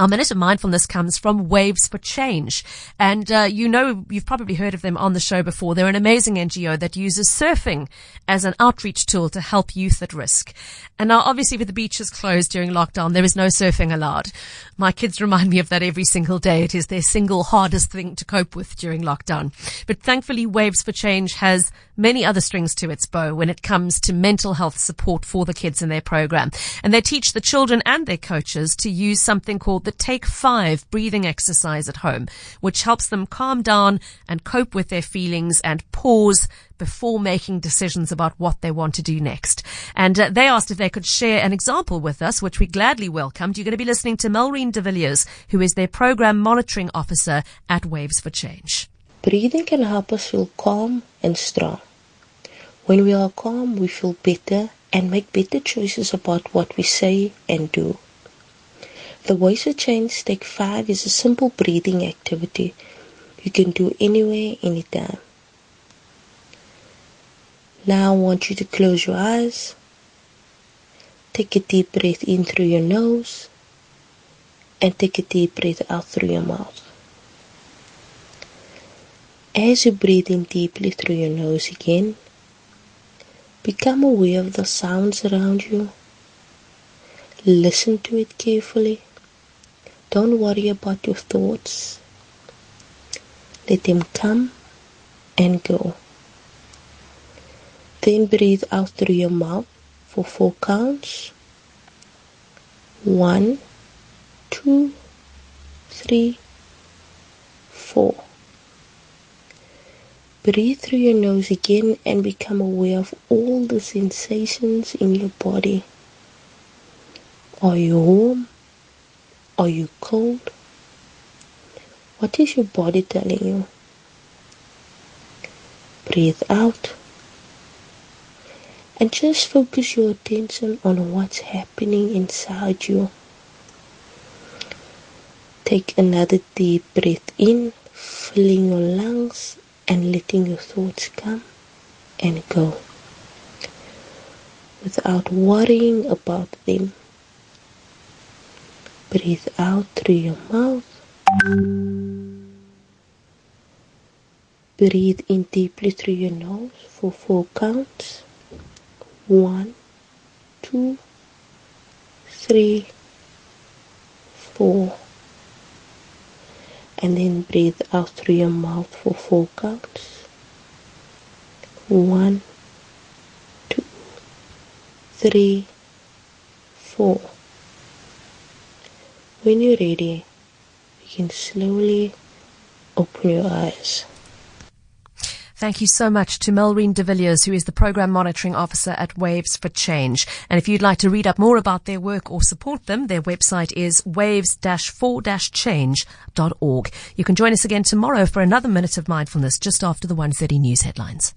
Our minute of mindfulness comes from Waves for Change. And uh, you know, you've probably heard of them on the show before. They're an amazing NGO that uses surfing as an outreach tool to help youth at risk. And now, obviously, with the beaches closed during lockdown, there is no surfing allowed. My kids remind me of that every single day. It is their single hardest thing to cope with during lockdown. But thankfully, Waves for Change has many other strings to its bow when it comes to mental health support for the kids in their program. And they teach the children and their coaches to use something called the Take Five breathing exercise at home, which helps them calm down and cope with their feelings and pause before making decisions about what they want to do next. And uh, they asked if they could share an example with us, which we gladly welcomed. You're going to be listening to Melreen de Villiers, who is their program monitoring officer at Waves for Change. Breathing can help us feel calm and strong. When we are calm, we feel better and make better choices about what we say and do. The Waves for Change Take 5 is a simple breathing activity you can do anywhere, anytime. Now I want you to close your eyes. Take a deep breath in through your nose and take a deep breath out through your mouth. As you breathe in deeply through your nose again, become aware of the sounds around you. Listen to it carefully. Don't worry about your thoughts. Let them come and go. Then breathe out through your mouth for four counts. One, two, three, four. Breathe through your nose again and become aware of all the sensations in your body. Are you warm? Are you cold? What is your body telling you? Breathe out and just focus your attention on what's happening inside you. Take another deep breath in, filling your lungs and letting your thoughts come and go without worrying about them. Breathe out through your mouth. Breathe in deeply through your nose for four counts. One, two, three, four. And then breathe out through your mouth for four counts. One, two, three, four. When you're ready, you can slowly open your eyes. Thank you so much to Melreen de Villiers, who is the Program Monitoring Officer at Waves for Change. And if you'd like to read up more about their work or support them, their website is waves-4-change.org. You can join us again tomorrow for another minute of mindfulness just after the 1.30 news headlines.